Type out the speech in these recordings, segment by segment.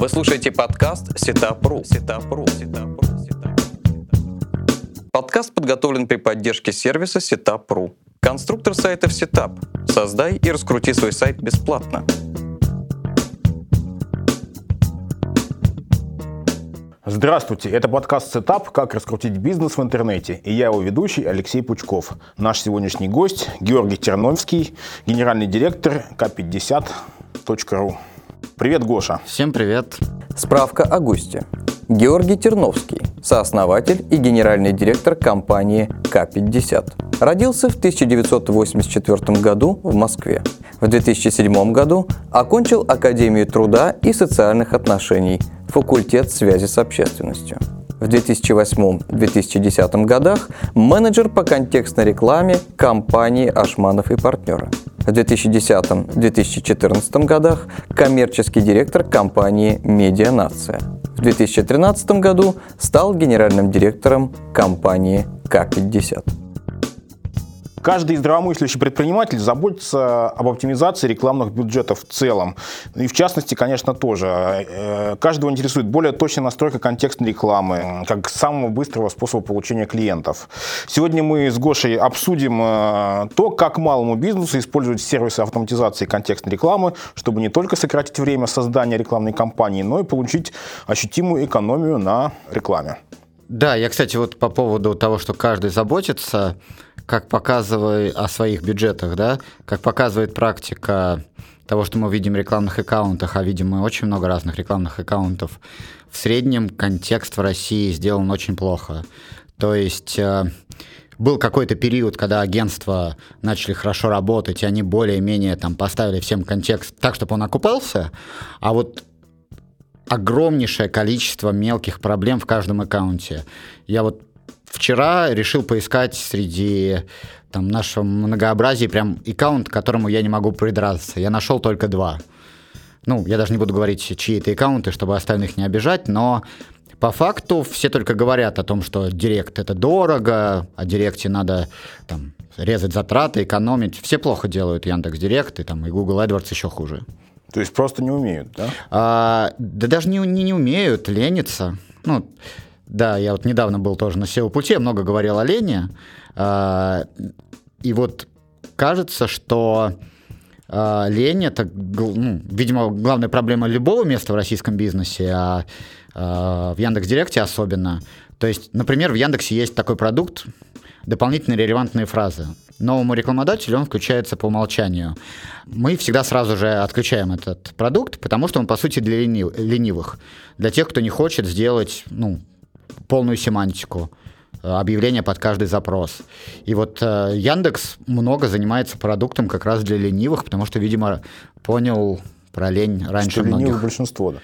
Вы слушаете подкаст Setup.ru. Setup.ru. Setup.ru. Подкаст подготовлен при поддержке сервиса Setup.ru. Конструктор сайтов Setup. Создай и раскрути свой сайт бесплатно. Здравствуйте, это подкаст «Setup. Как раскрутить бизнес в интернете». И я его ведущий Алексей Пучков. Наш сегодняшний гость Георгий Терновский, генеральный директор К50.ру. Привет, Гоша. Всем привет. Справка о госте. Георгий Терновский, сооснователь и генеральный директор компании К50. Родился в 1984 году в Москве. В 2007 году окончил Академию труда и социальных отношений, факультет связи с общественностью. В 2008-2010 годах менеджер по контекстной рекламе компании «Ашманов и партнеры». В 2010-2014 годах коммерческий директор компании «Медианация». В 2013 году стал генеральным директором компании К-50. Каждый здравомыслящий предприниматель заботится об оптимизации рекламных бюджетов в целом. И в частности, конечно, тоже. Э, каждого интересует более точная настройка контекстной рекламы, как самого быстрого способа получения клиентов. Сегодня мы с Гошей обсудим э, то, как малому бизнесу использовать сервисы автоматизации контекстной рекламы, чтобы не только сократить время создания рекламной кампании, но и получить ощутимую экономию на рекламе. Да, я, кстати, вот по поводу того, что каждый заботится, как показывает о своих бюджетах, да, как показывает практика того, что мы видим в рекламных аккаунтах, а видим мы очень много разных рекламных аккаунтов, в среднем контекст в России сделан очень плохо. То есть э, был какой-то период, когда агентства начали хорошо работать, и они более-менее там поставили всем контекст так, чтобы он окупался, а вот огромнейшее количество мелких проблем в каждом аккаунте. Я вот вчера решил поискать среди там, нашего многообразия прям аккаунт, к которому я не могу придраться. Я нашел только два. Ну, я даже не буду говорить, чьи это аккаунты, чтобы остальных не обижать, но по факту все только говорят о том, что Директ это дорого, а Директе надо там, резать затраты, экономить. Все плохо делают Яндекс Директ и, там, и Google AdWords еще хуже. То есть просто не умеют, да? А, да даже не, не, не умеют, ленятся. Ну, да, я вот недавно был тоже на SEO-пути, много говорил о лени. А, и вот кажется, что а, лень это, ну, видимо, главная проблема любого места в российском бизнесе, а, а в Яндекс.Директе особенно. То есть, например, в Яндексе есть такой продукт, дополнительные релевантные фразы. Новому рекламодателю он включается по умолчанию. Мы всегда сразу же отключаем этот продукт, потому что он, по сути, для ленивых. Для тех, кто не хочет сделать ну, полную семантику э, объявления под каждый запрос. И вот э, Яндекс много занимается продуктом как раз для ленивых, потому что, видимо, понял про лень раньше что многих. большинство, да.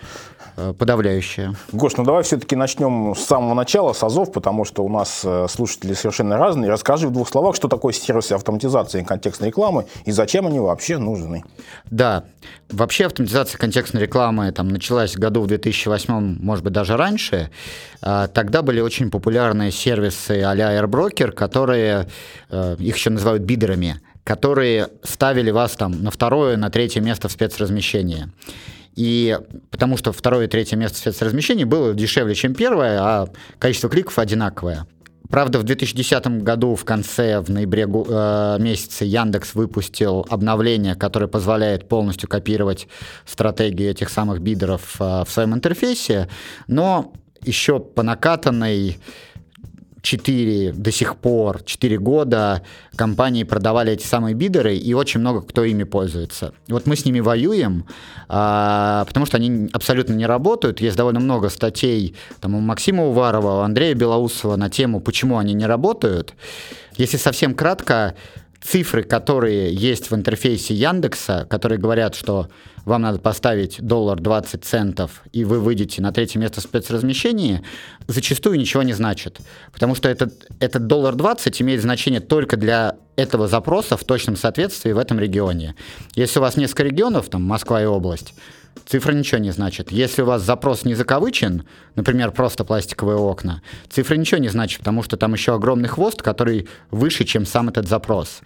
Э, подавляющее. Гош, ну давай все-таки начнем с самого начала, с АЗОВ, потому что у нас э, слушатели совершенно разные. Расскажи в двух словах, что такое сервисы автоматизации контекстной рекламы и зачем они вообще нужны. Да, вообще автоматизация контекстной рекламы там, началась в году в 2008, может быть, даже раньше. А, тогда были очень популярные сервисы а-ля AirBroker, которые, э, их еще называют бидерами, которые ставили вас там на второе, на третье место в спецразмещении. И потому что второе и третье место спецразмещения было дешевле, чем первое, а количество кликов одинаковое. Правда, в 2010 году в конце, в ноябре э, месяце Яндекс выпустил обновление, которое позволяет полностью копировать стратегии этих самых бидеров э, в своем интерфейсе, но еще по накатанной 4 до сих пор, 4 года компании продавали эти самые бидеры, и очень много кто ими пользуется. Вот мы с ними воюем, а, потому что они абсолютно не работают. Есть довольно много статей там, у Максима Уварова, у Андрея Белоусова на тему, почему они не работают. Если совсем кратко, цифры, которые есть в интерфейсе Яндекса, которые говорят, что вам надо поставить доллар 20 центов, и вы выйдете на третье место в спецразмещении, зачастую ничего не значит. Потому что этот, этот доллар 20 имеет значение только для этого запроса в точном соответствии в этом регионе. Если у вас несколько регионов, там Москва и область, цифра ничего не значит. Если у вас запрос не закавычен, например, просто пластиковые окна, цифра ничего не значит, потому что там еще огромный хвост, который выше, чем сам этот запрос.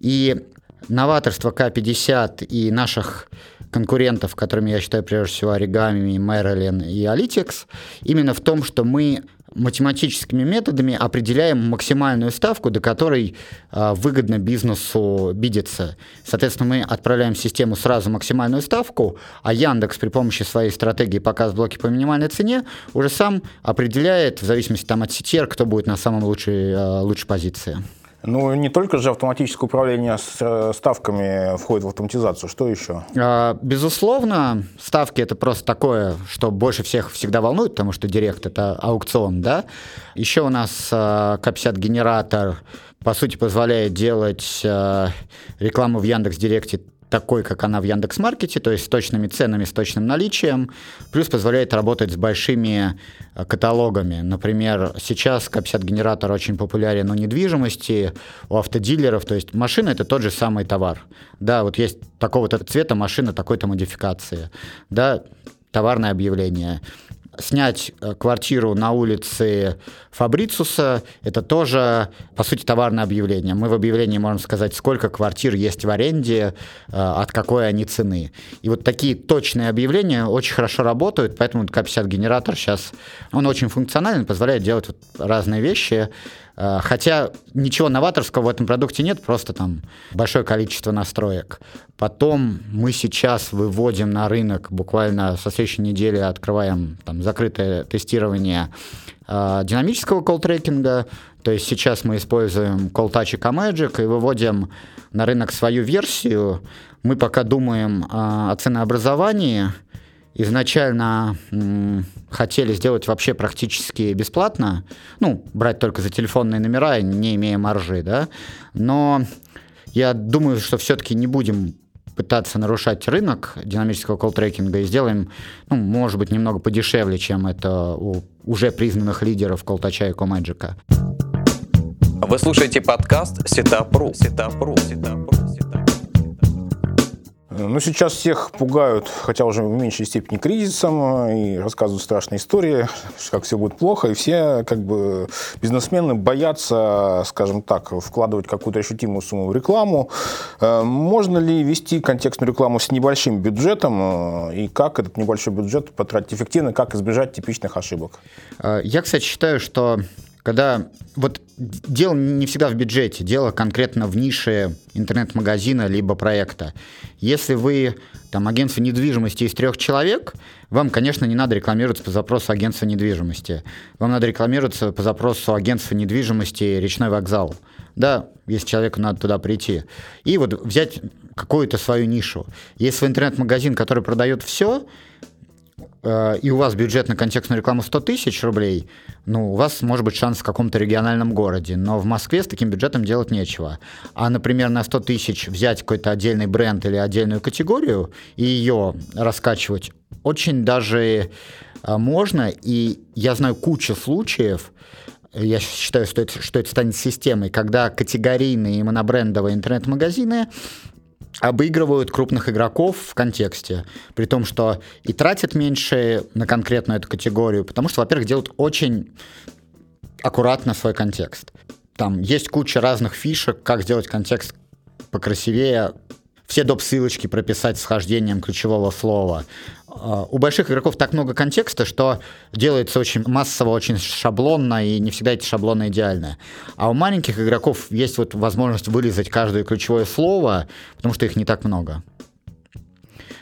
И новаторство К-50 и наших конкурентов, которыми я считаю прежде всего Origami, Marilyn и Alitex, именно в том, что мы математическими методами определяем максимальную ставку, до которой э, выгодно бизнесу бидиться. Соответственно, мы отправляем в систему сразу максимальную ставку, а Яндекс при помощи своей стратегии показ блоки по минимальной цене уже сам определяет, в зависимости там, от сетер, кто будет на самой лучшей, э, лучшей позиции. Ну, не только же автоматическое управление э, ставками входит в автоматизацию. Что еще? А, безусловно, ставки это просто такое, что больше всех всегда волнует, потому что директ это аукцион, да. Еще у нас а, К50 генератор по сути позволяет делать а, рекламу в Яндекс Директе такой, как она в Яндекс.Маркете, то есть с точными ценами, с точным наличием, плюс позволяет работать с большими э, каталогами. Например, сейчас К50-генератор очень популярен у недвижимости, у автодилеров, то есть машина — это тот же самый товар. Да, вот есть такого-то цвета машина такой-то модификации. Да, товарное объявление снять э, квартиру на улице Фабрицуса, это тоже, по сути, товарное объявление. Мы в объявлении можем сказать, сколько квартир есть в аренде, э, от какой они цены. И вот такие точные объявления очень хорошо работают, поэтому К50 генератор сейчас, он очень функциональный, позволяет делать вот разные вещи. Э, хотя ничего новаторского в этом продукте нет, просто там большое количество настроек. Потом мы сейчас выводим на рынок, буквально со следующей недели открываем там, закрытое тестирование э, динамического колл-трекинга. То есть сейчас мы используем Call Touch и Comagic и выводим на рынок свою версию. Мы пока думаем э, о ценообразовании, изначально хотели сделать вообще практически бесплатно, ну, брать только за телефонные номера, не имея маржи, да, но я думаю, что все-таки не будем пытаться нарушать рынок динамического колл-трекинга и сделаем, ну, может быть, немного подешевле, чем это у уже признанных лидеров колтача и комэджика. Вы слушаете подкаст Setup.ru. Setup.ru. Setup.ru. Ну, сейчас всех пугают, хотя уже в меньшей степени кризисом, и рассказывают страшные истории, как все будет плохо, и все как бы бизнесмены боятся, скажем так, вкладывать какую-то ощутимую сумму в рекламу. Э, можно ли вести контекстную рекламу с небольшим бюджетом, э, и как этот небольшой бюджет потратить эффективно, как избежать типичных ошибок? Э, я, кстати, считаю, что когда вот дело не всегда в бюджете, дело конкретно в нише интернет-магазина либо проекта. Если вы там агентство недвижимости из трех человек, вам, конечно, не надо рекламироваться по запросу агентства недвижимости. Вам надо рекламироваться по запросу агентства недвижимости речной вокзал. Да, если человеку надо туда прийти. И вот взять какую-то свою нишу. Если в интернет-магазин, который продает все, и у вас бюджет на контекстную рекламу 100 тысяч рублей, ну, у вас может быть шанс в каком-то региональном городе, но в Москве с таким бюджетом делать нечего. А, например, на 100 тысяч взять какой-то отдельный бренд или отдельную категорию и ее раскачивать очень даже э, можно, и я знаю кучу случаев, я считаю, что это, что это станет системой, когда категорийные и монобрендовые интернет-магазины обыгрывают крупных игроков в контексте, при том, что и тратят меньше на конкретную эту категорию, потому что, во-первых, делают очень аккуратно свой контекст. Там есть куча разных фишек, как сделать контекст покрасивее, все доп. ссылочки прописать с хождением ключевого слова, у больших игроков так много контекста, что делается очень массово, очень шаблонно, и не всегда эти шаблоны идеальны. А у маленьких игроков есть вот возможность вылезать каждое ключевое слово, потому что их не так много.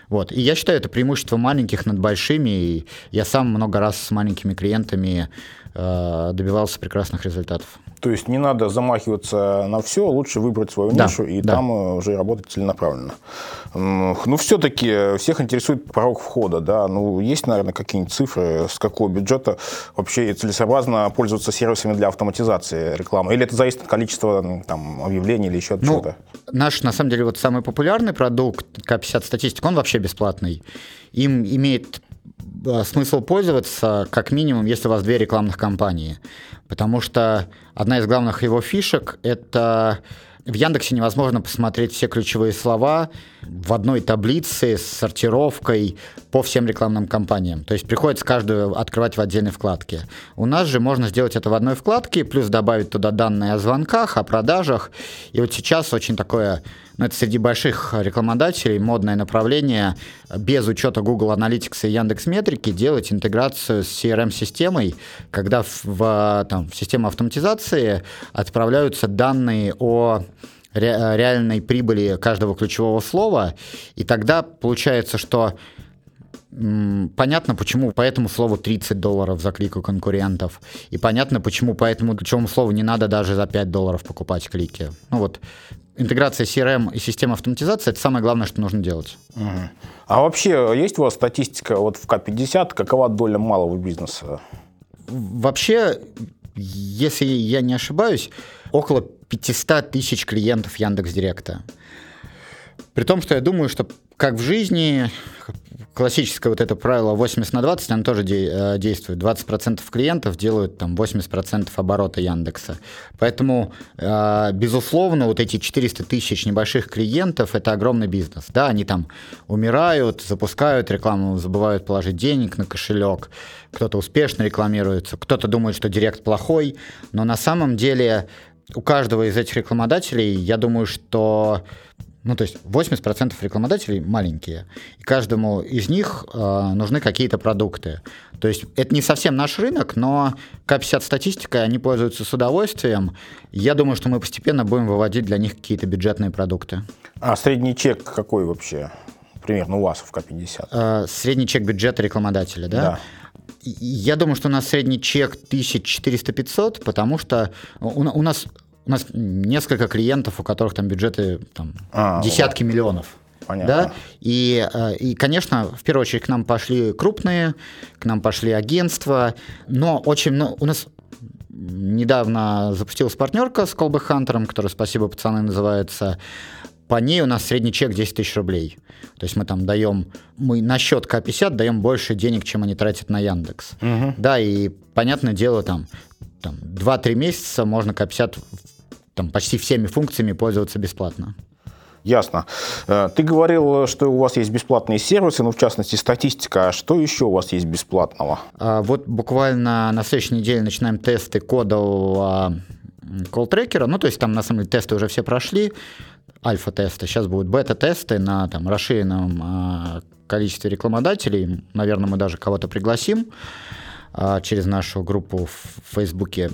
Вот. И я считаю, это преимущество маленьких над большими. И я сам много раз с маленькими клиентами э, добивался прекрасных результатов. То есть не надо замахиваться на все, лучше выбрать свою да, нишу и да. там э, уже работать целенаправленно. Ну, все-таки всех интересует порог входа, да. Ну, есть, наверное, какие-нибудь цифры, с какого бюджета вообще целесообразно пользоваться сервисами для автоматизации рекламы? Или это зависит от количества там, объявлений или еще от ну, чего-то? Наш, на самом деле, вот самый популярный продукт, К50 статистик, он вообще бесплатный. Им имеет смысл пользоваться, как минимум, если у вас две рекламных кампании. Потому что одна из главных его фишек — это в Яндексе невозможно посмотреть все ключевые слова в одной таблице с сортировкой по всем рекламным кампаниям. То есть приходится каждую открывать в отдельной вкладке. У нас же можно сделать это в одной вкладке, плюс добавить туда данные о звонках, о продажах. И вот сейчас очень такое ну, это среди больших рекламодателей модное направление без учета Google Analytics и Яндекс Метрики делать интеграцию с CRM-системой, когда в, в, там, в систему автоматизации отправляются данные о реальной прибыли каждого ключевого слова, и тогда получается, что понятно, почему по этому слову 30 долларов за клик у конкурентов. И понятно, почему по этому ключевому слову не надо даже за 5 долларов покупать клики. Ну вот, интеграция CRM и система автоматизации – это самое главное, что нужно делать. Угу. А вообще есть у вас статистика вот в К-50, какова доля малого бизнеса? Вообще, если я не ошибаюсь, около 500 тысяч клиентов Яндекс.Директа. При том, что я думаю, что как в жизни, классическое вот это правило 80 на 20, оно тоже де- э, действует. 20% клиентов делают там 80% оборота Яндекса. Поэтому, э, безусловно, вот эти 400 тысяч небольших клиентов – это огромный бизнес. Да, они там умирают, запускают рекламу, забывают положить денег на кошелек, кто-то успешно рекламируется, кто-то думает, что директ плохой, но на самом деле у каждого из этих рекламодателей, я думаю, что ну, то есть 80% рекламодателей маленькие, и каждому из них э, нужны какие-то продукты. То есть это не совсем наш рынок, но К50 статистикой они пользуются с удовольствием. Я думаю, что мы постепенно будем выводить для них какие-то бюджетные продукты. А средний чек какой вообще? Примерно у вас в К50? Э, средний чек бюджета рекламодателя, да? Да. Я думаю, что у нас средний чек 1400-500, потому что у, у нас у нас несколько клиентов, у которых там бюджеты там, а, десятки вот. миллионов. Понятно. Да? И, э, и, конечно, в первую очередь к нам пошли крупные, к нам пошли агентства, но очень много... У нас недавно запустилась партнерка с Колбы Хантером, которая «Спасибо, пацаны» называется. По ней у нас средний чек 10 тысяч рублей. То есть мы там даем, мы на счет К50 даем больше денег, чем они тратят на Яндекс. Угу. Да, и понятное дело, там, там 2-3 месяца можно К50 там, почти всеми функциями пользоваться бесплатно. Ясно. Э, ты говорил, что у вас есть бесплатные сервисы, ну, в частности, статистика. А что еще у вас есть бесплатного? А, вот буквально на следующей неделе начинаем тесты кодового колл-трекера. Ну, то есть там, на самом деле, тесты уже все прошли, альфа-тесты. Сейчас будут бета-тесты на там, расширенном а, количестве рекламодателей. Наверное, мы даже кого-то пригласим а, через нашу группу в Фейсбуке.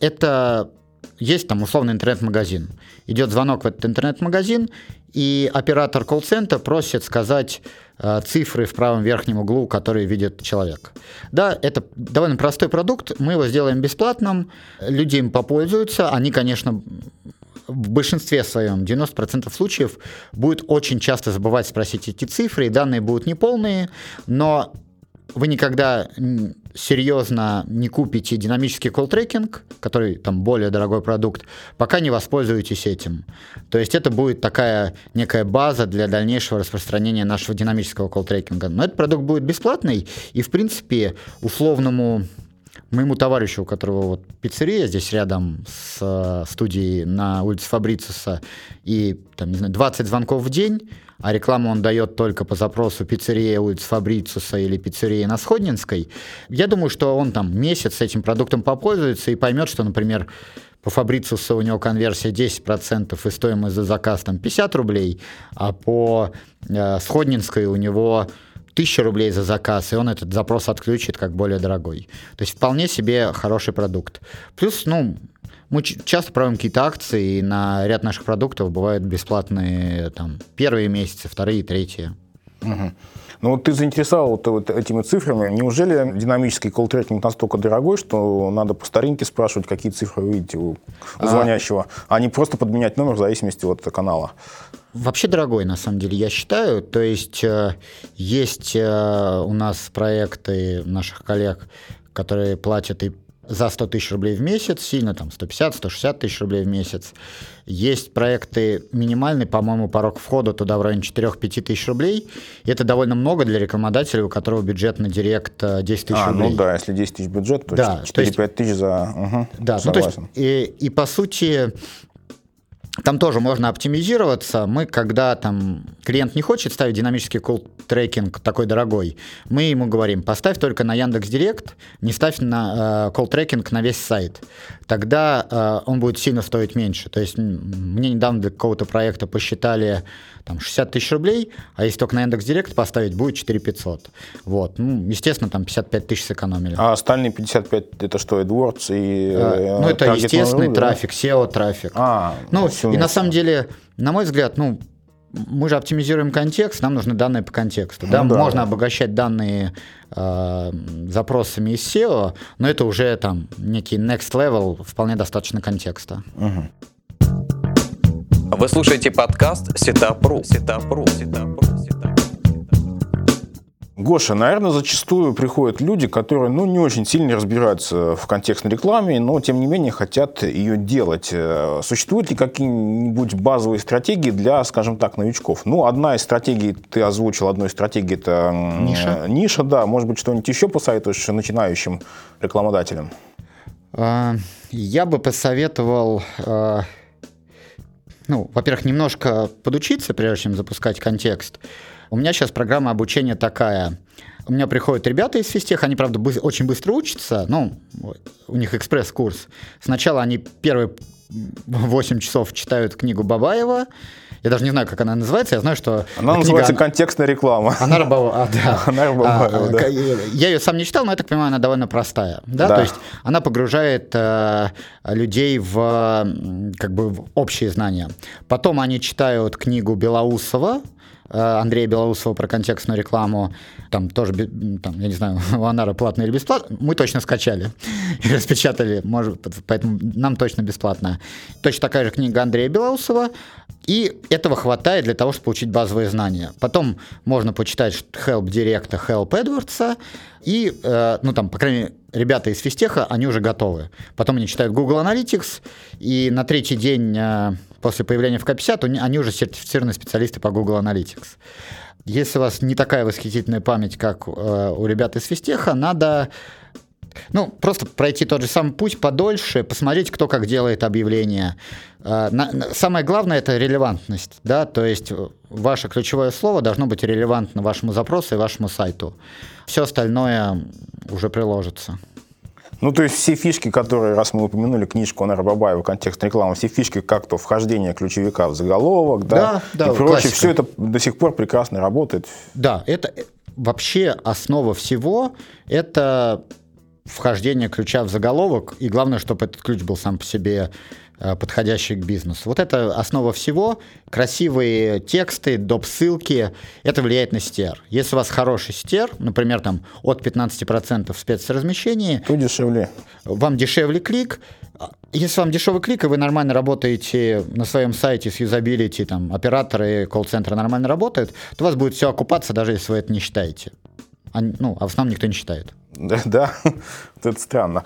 Это есть там условный интернет-магазин. Идет звонок в этот интернет-магазин, и оператор колл-центра просит сказать э, цифры в правом верхнем углу, которые видит человек. Да, это довольно простой продукт, мы его сделаем бесплатным, люди им попользуются, они, конечно, в большинстве своем, 90% случаев, будет очень часто забывать спросить эти цифры, и данные будут неполные, но вы никогда серьезно не купите динамический колл-трекинг, который там более дорогой продукт, пока не воспользуетесь этим. То есть это будет такая некая база для дальнейшего распространения нашего динамического колл-трекинга. Но этот продукт будет бесплатный, и, в принципе, условному моему товарищу, у которого вот пиццерия здесь рядом с э, студией на улице Фабрициуса, и там, не знаю, 20 звонков в день, а рекламу он дает только по запросу пиццерия улицы Фабрициуса или пиццерия на Сходнинской, я думаю, что он там месяц с этим продуктом попользуется и поймет, что, например, по Фабрициусу у него конверсия 10% и стоимость за заказ там 50 рублей, а по э, Сходнинской у него 1000 рублей за заказ, и он этот запрос отключит как более дорогой. То есть вполне себе хороший продукт. Плюс, ну, мы часто проводим какие-то акции, и на ряд наших продуктов бывают бесплатные там, первые месяцы, вторые, третьи. Угу. Ну вот ты заинтересовал вот, вот этими цифрами. Неужели динамический колл-трекинг настолько дорогой, что надо по старинке спрашивать, какие цифры вы видите у, а... звонящего, а не просто подменять номер в зависимости от канала? Вообще дорогой, на самом деле, я считаю. То есть э, есть э, у нас проекты наших коллег, которые платят и за 100 тысяч рублей в месяц, сильно там 150-160 тысяч рублей в месяц. Есть проекты минимальный, по-моему, порог входа туда в районе 4-5 тысяч рублей. И это довольно много для рекламодателя, у которого бюджет на директ 10 э, тысяч а, рублей. Ну да, если 10 тысяч бюджет, то да, 4-5 тысяч за... Угу, да, ну, то есть, и, и по сути там тоже можно оптимизироваться. Мы, когда там клиент не хочет ставить динамический call трекинг такой дорогой, мы ему говорим, поставь только на Яндекс Директ, не ставь на э, call трекинг на весь сайт. Тогда э, он будет сильно стоить меньше. То есть мне недавно для какого-то проекта посчитали там 60 тысяч рублей, а если только на Яндекс Директ поставить, будет 4 500. Вот. Ну, естественно, там 55 тысяч сэкономили. А остальные 55 это что, AdWords и... А, ну, это естественный трафик, SEO-трафик. А, ну, и на самом деле, на мой взгляд, ну, мы же оптимизируем контекст, нам нужны данные по контексту. Ну, да? да? Можно обогащать данные э, запросами из SEO, но это уже там некий next level, вполне достаточно контекста. Угу. Вы слушаете подкаст Сетапру. Сетапру. Сетапру. Гоша, наверное, зачастую приходят люди, которые ну, не очень сильно разбираются в контекстной рекламе, но тем не менее хотят ее делать. Э, существуют ли какие-нибудь базовые стратегии для, скажем так, новичков? Ну, одна из стратегий, ты озвучил, одной из стратегий это ниша. Ниша, да. Может быть, что-нибудь еще посоветуешь начинающим рекламодателям? А, я бы посоветовал а, ну, во-первых, немножко подучиться, прежде чем запускать контекст. У меня сейчас программа обучения такая. У меня приходят ребята из физтех, они, правда, бы- очень быстро учатся, ну, у них экспресс-курс. Сначала они первые 8 часов читают книгу Бабаева, я даже не знаю, как она называется. Я знаю, что... Она книга, называется «Контекстная реклама». Она Рабова, а, да. Она Рабова, а, да. Я ее сам не читал, но я так понимаю, она довольно простая. Да? да. То есть она погружает э, людей в, как бы, в общие знания. Потом они читают книгу Белоусова, э, Андрея Белоусова про контекстную рекламу, там тоже, там, я не знаю, у Анара платно или бесплатно, мы точно скачали и распечатали, может, поэтому нам точно бесплатно. Точно такая же книга Андрея Белоусова, и этого хватает для того, чтобы получить базовые знания. Потом можно почитать Help Директа, Help Эдвардса, и, э, ну там, по крайней мере, ребята из Фистеха, они уже готовы. Потом они читают Google Analytics, и на третий день э, после появления в К50 они уже сертифицированные специалисты по Google Analytics. Если у вас не такая восхитительная память, как э, у ребят из Фистеха, надо ну, просто пройти тот же самый путь подольше, посмотреть, кто как делает объявления. А, самое главное – это релевантность, да, то есть ваше ключевое слово должно быть релевантно вашему запросу и вашему сайту. Все остальное уже приложится. Ну, то есть все фишки, которые, раз мы упомянули книжку Анара Бабаева «Контекст рекламы», все фишки, как то вхождение ключевика в заголовок, да, да, да и прочее, все это до сих пор прекрасно работает. Да, это вообще основа всего – это вхождение ключа в заголовок, и главное, чтобы этот ключ был сам по себе э, подходящий к бизнесу. Вот это основа всего. Красивые тексты, доп. ссылки, это влияет на стер. Если у вас хороший стер, например, там от 15% в спецразмещении, то дешевле. Вам дешевле клик. Если вам дешевый клик, и вы нормально работаете на своем сайте с юзабилити, там, операторы колл-центра нормально работают, то у вас будет все окупаться, даже если вы это не считаете. А, ну, а в основном никто не считает. Да, это странно.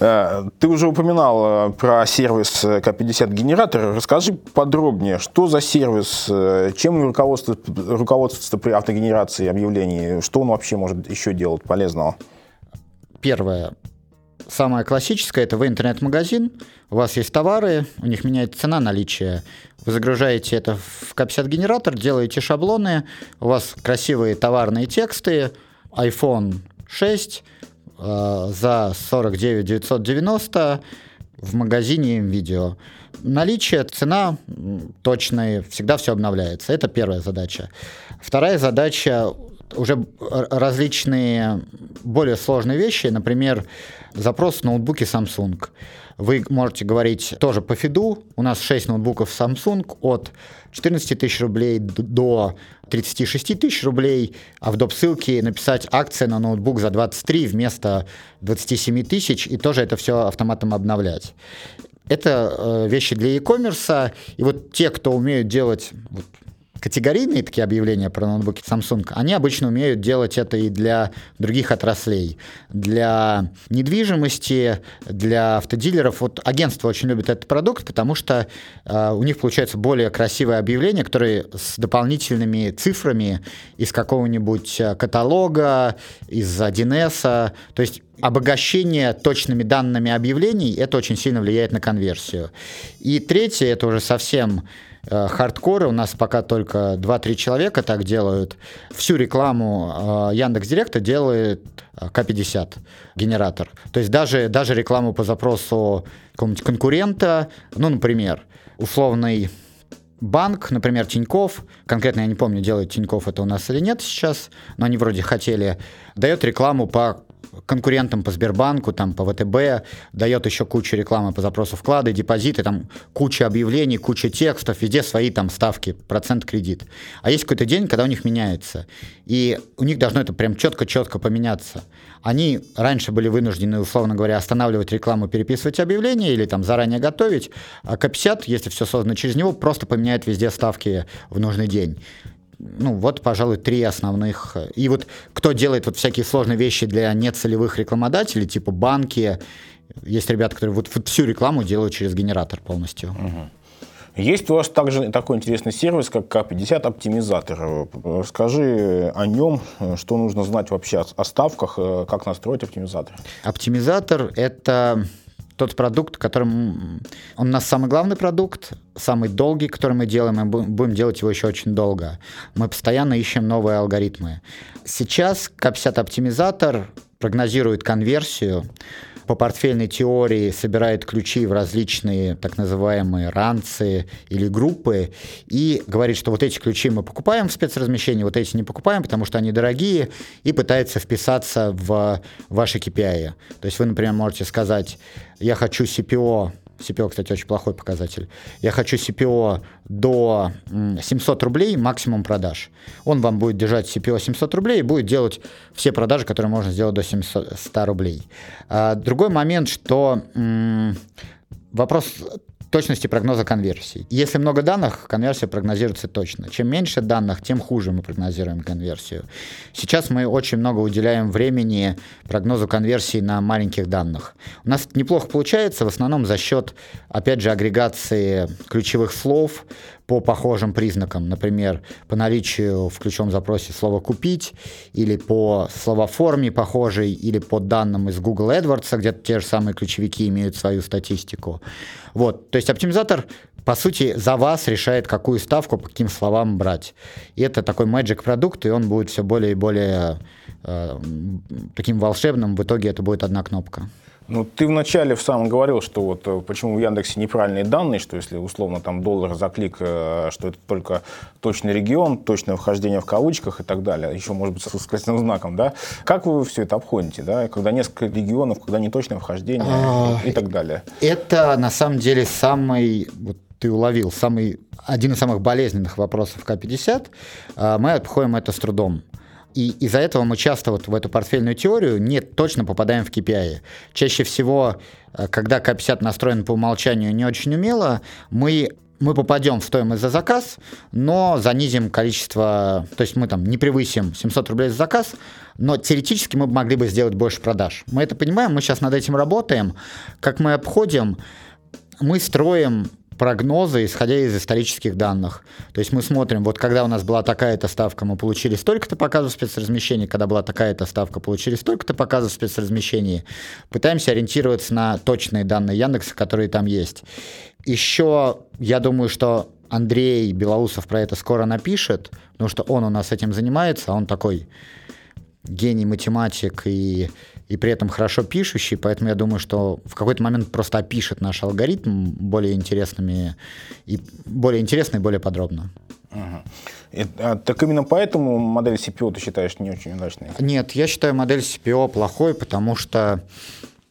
Э, ты уже упоминал э, про сервис К50 генератор. Расскажи подробнее, что за сервис, э, чем руководствуется, руководствуется при автогенерации объявлений, что он вообще может еще делать полезного? Первое. Самое классическое – это вы интернет-магазин, у вас есть товары, у них меняется цена наличия. Вы загружаете это в К50 генератор, делаете шаблоны, у вас красивые товарные тексты, iPhone 6 э, за 49 990 в магазине видео. Наличие, цена точная, всегда все обновляется. Это первая задача. Вторая задача уже различные более сложные вещи, например, запрос ноутбуки Samsung. Вы можете говорить тоже по фиду. У нас 6 ноутбуков Samsung от 14 тысяч рублей до 36 тысяч рублей, а в доп. ссылке написать акция на ноутбук за 23 вместо 27 тысяч, и тоже это все автоматом обновлять. Это э, вещи для e-commerce, и вот те, кто умеют делать вот, категорийные такие объявления про ноутбуки Samsung, они обычно умеют делать это и для других отраслей. Для недвижимости, для автодилеров. Вот агентство очень любит этот продукт, потому что э, у них получается более красивое объявление, которое с дополнительными цифрами из какого-нибудь э, каталога, из 1С. То есть обогащение точными данными объявлений, это очень сильно влияет на конверсию. И третье, это уже совсем хардкоры, у нас пока только 2-3 человека так делают. Всю рекламу э, Яндекс Директа делает э, К50 генератор. То есть даже, даже рекламу по запросу какого-нибудь конкурента, ну, например, условный банк, например, Тиньков, конкретно я не помню, делает Тиньков это у нас или нет сейчас, но они вроде хотели, дает рекламу по конкурентам по Сбербанку, там, по ВТБ, дает еще кучу рекламы по запросу вклады, депозиты, там куча объявлений, куча текстов, везде свои там ставки, процент кредит. А есть какой-то день, когда у них меняется. И у них должно это прям четко-четко поменяться. Они раньше были вынуждены, условно говоря, останавливать рекламу, переписывать объявления или там заранее готовить, а К50, если все создано через него, просто поменяет везде ставки в нужный день ну, вот, пожалуй, три основных. И вот кто делает вот всякие сложные вещи для нецелевых рекламодателей, типа банки, есть ребята, которые вот, вот всю рекламу делают через генератор полностью. Угу. Есть у вас также такой интересный сервис, как К50 оптимизатор. Расскажи о нем, что нужно знать вообще о ставках, как настроить оптимизатор. Оптимизатор — это тот продукт, которым... Он у нас самый главный продукт, самый долгий, который мы делаем, и будем делать его еще очень долго. Мы постоянно ищем новые алгоритмы. Сейчас К50 оптимизатор прогнозирует конверсию, по портфельной теории собирает ключи в различные так называемые ранцы или группы и говорит, что вот эти ключи мы покупаем в спецразмещении, вот эти не покупаем, потому что они дорогие, и пытается вписаться в ваши KPI. То есть вы, например, можете сказать, я хочу CPO CPO, кстати, очень плохой показатель. Я хочу CPO до 700 рублей максимум продаж. Он вам будет держать CPO 700 рублей и будет делать все продажи, которые можно сделать до 700 рублей. А другой момент, что вопрос точности прогноза конверсии. Если много данных, конверсия прогнозируется точно. Чем меньше данных, тем хуже мы прогнозируем конверсию. Сейчас мы очень много уделяем времени прогнозу конверсии на маленьких данных. У нас неплохо получается, в основном за счет, опять же, агрегации ключевых слов, по похожим признакам, например, по наличию в ключевом запросе слова «купить», или по словоформе похожей, или по данным из Google AdWords, где те же самые ключевики имеют свою статистику. Вот, то есть оптимизатор по сути, за вас решает, какую ставку по каким словам брать. И это такой magic продукт, и он будет все более и более э, таким волшебным. В итоге это будет одна кнопка. Ну, ты вначале в самом говорил, что вот э, почему в Яндексе неправильные данные, что если условно там доллар за клик, э, что это только точный регион, точное вхождение в кавычках и так далее, еще может быть с восклицательным знаком, да? Как вы все это обходите, да? Когда несколько регионов, когда не точное вхождение а, и так далее? Это на самом деле самый вот ты уловил самый, один из самых болезненных вопросов К-50, а, мы обходим это с трудом. И из-за этого мы часто вот в эту портфельную теорию не точно попадаем в KPI. Чаще всего, э, когда К50 настроен по умолчанию не очень умело, мы мы попадем в стоимость за заказ, но занизим количество, то есть мы там не превысим 700 рублей за заказ, но теоретически мы могли бы сделать больше продаж. Мы это понимаем, мы сейчас над этим работаем. Как мы обходим, мы строим прогнозы, исходя из исторических данных. То есть мы смотрим, вот когда у нас была такая-то ставка, мы получили столько-то показов спецразмещения, когда была такая-то ставка, получили столько-то показов спецразмещения. Пытаемся ориентироваться на точные данные Яндекса, которые там есть. Еще, я думаю, что Андрей Белоусов про это скоро напишет, потому что он у нас этим занимается, он такой гений математик и и при этом хорошо пишущий, поэтому я думаю, что в какой-то момент просто опишет наш алгоритм более интересными и более интересно и более подробно. Угу. а, так именно поэтому модель CPO ты считаешь не очень удачной? Нет, я считаю модель CPO плохой, потому что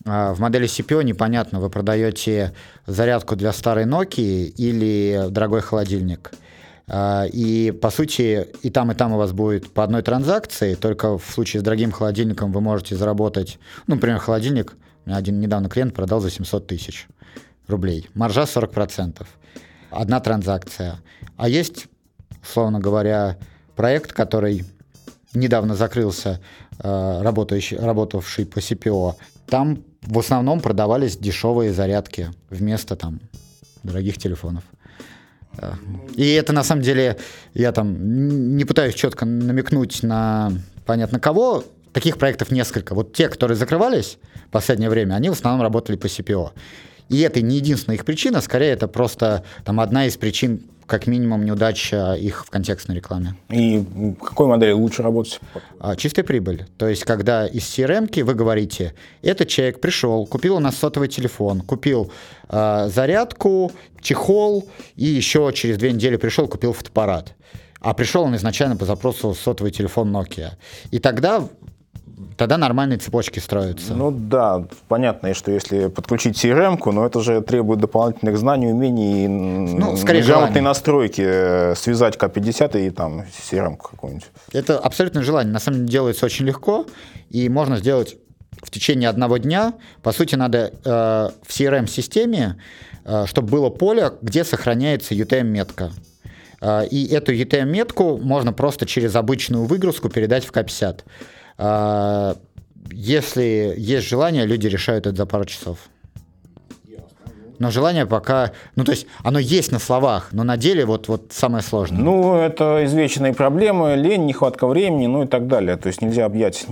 а, в модели CPO непонятно, вы продаете зарядку для старой Nokia или дорогой холодильник. И, по сути, и там, и там у вас будет по одной транзакции, только в случае с дорогим холодильником вы можете заработать, ну, например, холодильник, один недавно клиент продал за 700 тысяч рублей, маржа 40%, одна транзакция. А есть условно говоря, проект, который недавно закрылся, э, работающий, работавший по CPO, там в основном продавались дешевые зарядки вместо там дорогих телефонов. И это на самом деле, я там не пытаюсь четко намекнуть на понятно кого, таких проектов несколько. Вот те, которые закрывались в последнее время, они в основном работали по CPO. И это не единственная их причина, скорее это просто там одна из причин, как минимум, неудача их в контекстной рекламе. И какой модели лучше работать? А, чистая прибыль. То есть, когда из CRM вы говорите, этот человек пришел, купил у нас сотовый телефон, купил э, зарядку, чехол, и еще через две недели пришел, купил фотоаппарат. А пришел он изначально по запросу сотовый телефон Nokia. И тогда тогда нормальные цепочки строятся. Ну да, понятно, что если подключить CRM-ку, но это же требует дополнительных знаний, умений и ну, скорее грамотной настройки, э, связать К50 и там CRM-ку какую-нибудь. Это абсолютно желание. На самом деле делается очень легко, и можно сделать в течение одного дня. По сути, надо э, в CRM-системе, э, чтобы было поле, где сохраняется UTM-метка. Э, и эту UTM-метку можно просто через обычную выгрузку передать в К50. А, если есть желание, люди решают это за пару часов. Но желание пока, ну то есть оно есть на словах, но на деле вот, вот самое сложное. Ну, это извечные проблемы, лень, нехватка времени, ну и так далее. То есть нельзя объять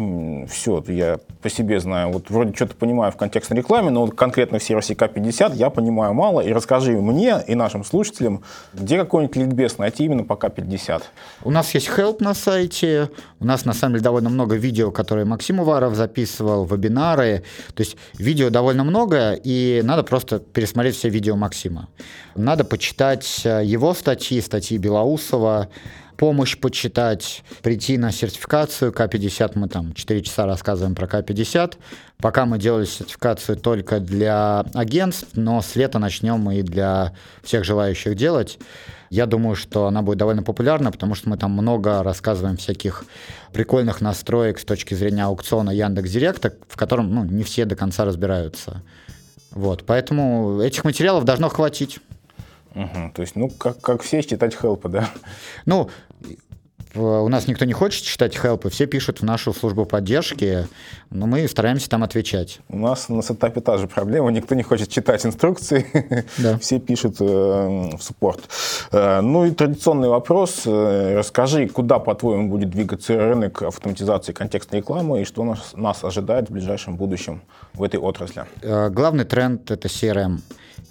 все. Я по себе знаю, вот вроде что-то понимаю в контекстной рекламе, но вот конкретно в сервисе К50 я понимаю мало. И расскажи мне и нашим слушателям, где какой-нибудь ликбез найти именно по К50. У нас есть help на сайте, у нас на самом деле довольно много видео, которые Максим Уваров записывал, вебинары. То есть видео довольно много, и надо просто пересмотреть посмотреть все видео Максима. Надо почитать э, его статьи, статьи Белоусова, помощь почитать, прийти на сертификацию К50. Мы там 4 часа рассказываем про К50. Пока мы делали сертификацию только для агентств, но с лета начнем и для всех желающих делать. Я думаю, что она будет довольно популярна, потому что мы там много рассказываем всяких прикольных настроек с точки зрения аукциона Яндекс.Директа, в котором ну, не все до конца разбираются. Вот, поэтому этих материалов должно хватить. Угу, то есть, ну, как, как все, читать хелпы, да? Ну, у нас никто не хочет читать хелпы, все пишут в нашу службу поддержки, но мы стараемся там отвечать. У нас на сетапе та же проблема, никто не хочет читать инструкции, да. все пишут э, в суппорт. Э, ну и традиционный вопрос, э, расскажи, куда, по-твоему, будет двигаться рынок автоматизации контекстной рекламы и что нас, нас ожидает в ближайшем будущем в этой отрасли? Э, главный тренд — это CRM.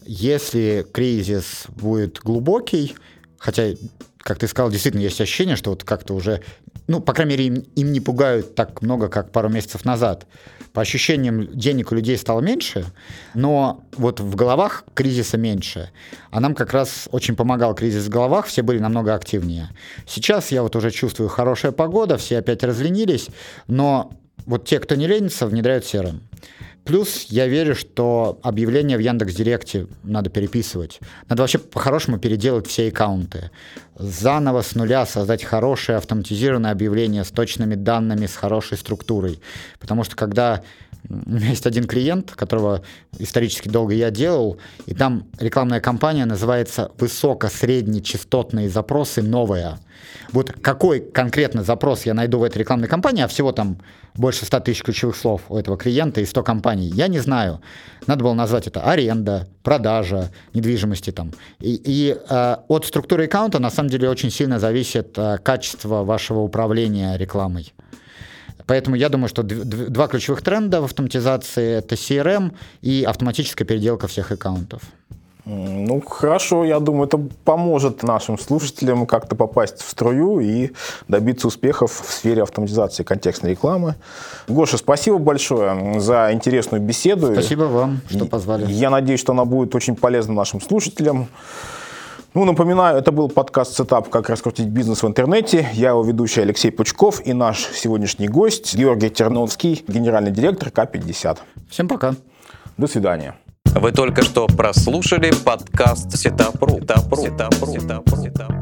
Если кризис будет глубокий, хотя как ты сказал, действительно есть ощущение, что вот как-то уже, ну, по крайней мере, им, им не пугают так много, как пару месяцев назад. По ощущениям, денег у людей стало меньше, но вот в головах кризиса меньше. А нам как раз очень помогал кризис в головах, все были намного активнее. Сейчас я вот уже чувствую хорошая погода, все опять разленились, но вот те, кто не ленится, внедряют серым. Плюс я верю, что объявления в Яндекс Директе надо переписывать. Надо вообще по-хорошему переделать все аккаунты. Заново с нуля создать хорошее автоматизированное объявление с точными данными, с хорошей структурой. Потому что когда у меня есть один клиент, которого исторически долго я делал, и там рекламная кампания называется «Высоко-среднечастотные запросы новая». Вот какой конкретно запрос я найду в этой рекламной кампании, а всего там больше 100 тысяч ключевых слов у этого клиента и 100 компаний, я не знаю. Надо было назвать это аренда, продажа недвижимости там. И, и э, от структуры аккаунта на самом деле очень сильно зависит э, качество вашего управления рекламой. Поэтому я думаю, что два ключевых тренда в автоматизации — это CRM и автоматическая переделка всех аккаунтов. Ну, хорошо, я думаю, это поможет нашим слушателям как-то попасть в струю и добиться успехов в сфере автоматизации контекстной рекламы. Гоша, спасибо большое за интересную беседу. Спасибо вам, что позвали. Я надеюсь, что она будет очень полезна нашим слушателям. Ну, напоминаю, это был подкаст «Setup. Как раскрутить бизнес в интернете». Я его ведущий Алексей Пучков и наш сегодняшний гость Георгий Терновский, генеральный директор K50. Всем пока. До свидания. Вы только что прослушали подкаст Сетапру. Сетапру. Сетапру. Сетапру.